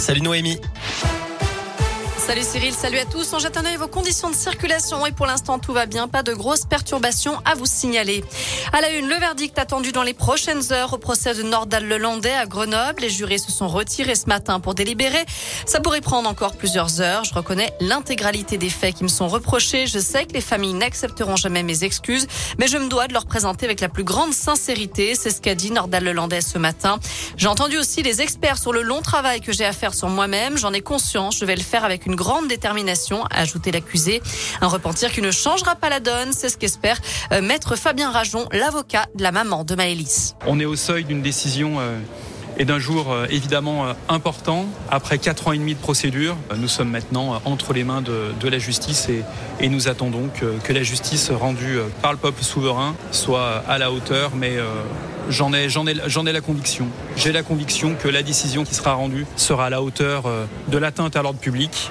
Salut Noémie. Salut Cyril, salut à tous. On jette un œil vos conditions de circulation et pour l'instant tout va bien, pas de grosses perturbations à vous signaler. À la une, le verdict attendu dans les prochaines heures au procès de Nordal-Lelandais à Grenoble. Les jurés se sont retirés ce matin pour délibérer. Ça pourrait prendre encore plusieurs heures. Je reconnais l'intégralité des faits qui me sont reprochés. Je sais que les familles n'accepteront jamais mes excuses, mais je me dois de leur présenter avec la plus grande sincérité. C'est ce qu'a dit Nordal-Lelandais ce matin. J'ai entendu aussi les experts sur le long travail que j'ai à faire sur moi-même. J'en ai conscience. Je vais le faire avec une grande détermination, a ajouté l'accusé. Un repentir qui ne changera pas la donne, c'est ce qu'espère euh, maître Fabien Rajon, l'avocat de la maman de Maëlys. On est au seuil d'une décision euh, et d'un jour euh, évidemment important. Après quatre ans et demi de procédure, nous sommes maintenant entre les mains de, la justice et, nous attendons que, la justice rendue par le peuple souverain soit à la hauteur, mais j'en ai, j'en ai, j'en ai la conviction. J'ai la conviction que la décision qui sera rendue sera à la hauteur de l'atteinte à l'ordre public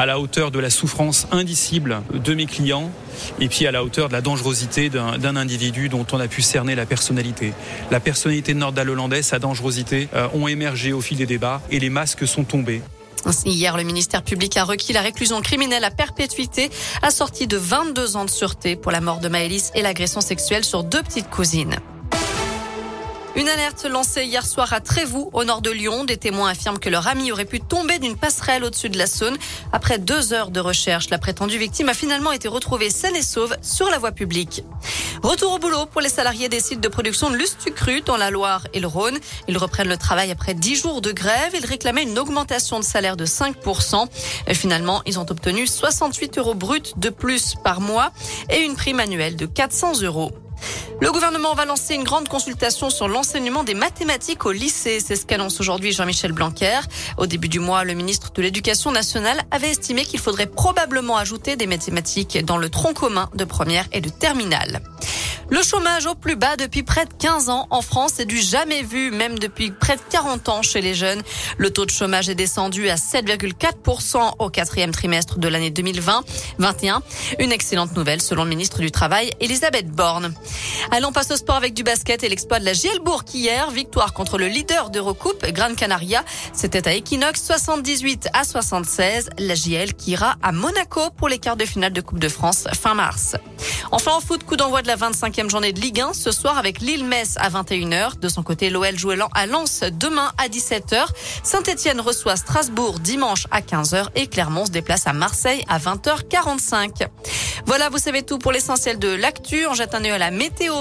à la hauteur de la souffrance indicible de mes clients et puis à la hauteur de la dangerosité d'un individu dont on a pu cerner la personnalité. La personnalité Hollandais, sa dangerosité euh, ont émergé au fil des débats et les masques sont tombés. Hier, le ministère public a requis la réclusion criminelle à perpétuité, assortie de 22 ans de sûreté pour la mort de Maëlys et l'agression sexuelle sur deux petites cousines. Une alerte lancée hier soir à Trévoux, au nord de Lyon. Des témoins affirment que leur ami aurait pu tomber d'une passerelle au-dessus de la Saône. Après deux heures de recherche, la prétendue victime a finalement été retrouvée saine et sauve sur la voie publique. Retour au boulot pour les salariés des sites de production de Lustucru dans la Loire et le Rhône. Ils reprennent le travail après dix jours de grève. Ils réclamaient une augmentation de salaire de 5%. Et finalement, ils ont obtenu 68 euros bruts de plus par mois et une prime annuelle de 400 euros. Le gouvernement va lancer une grande consultation sur l'enseignement des mathématiques au lycée. C'est ce qu'annonce aujourd'hui Jean-Michel Blanquer. Au début du mois, le ministre de l'Éducation nationale avait estimé qu'il faudrait probablement ajouter des mathématiques dans le tronc commun de première et de terminale. Le chômage au plus bas depuis près de 15 ans en France est du jamais vu, même depuis près de 40 ans chez les jeunes. Le taux de chômage est descendu à 7,4% au quatrième trimestre de l'année 2020-21. Une excellente nouvelle selon le ministre du Travail, Elisabeth Borne. Allons passe au sport avec du basket et l'exploit de la Gielbourg hier. Victoire contre le leader d'Eurocoupe, Gran Canaria. C'était à Equinox 78 à 76. La JL qui ira à Monaco pour les quarts de finale de Coupe de France fin mars. Enfin en foot, coup d'envoi de la 25e journée de Ligue 1 ce soir avec Lille-Metz à 21h. De son côté, l'OL joue à Lens demain à 17h. Saint-Etienne reçoit Strasbourg dimanche à 15h et Clermont se déplace à Marseille à 20h45. Voilà, vous savez tout pour l'essentiel de l'actu. On jette un œil à la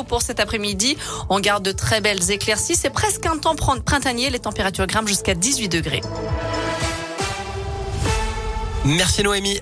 pour cet après-midi. On garde de très belles éclaircies. C'est presque un temps printanier. Les températures grimpent jusqu'à 18 degrés. Merci Noémie.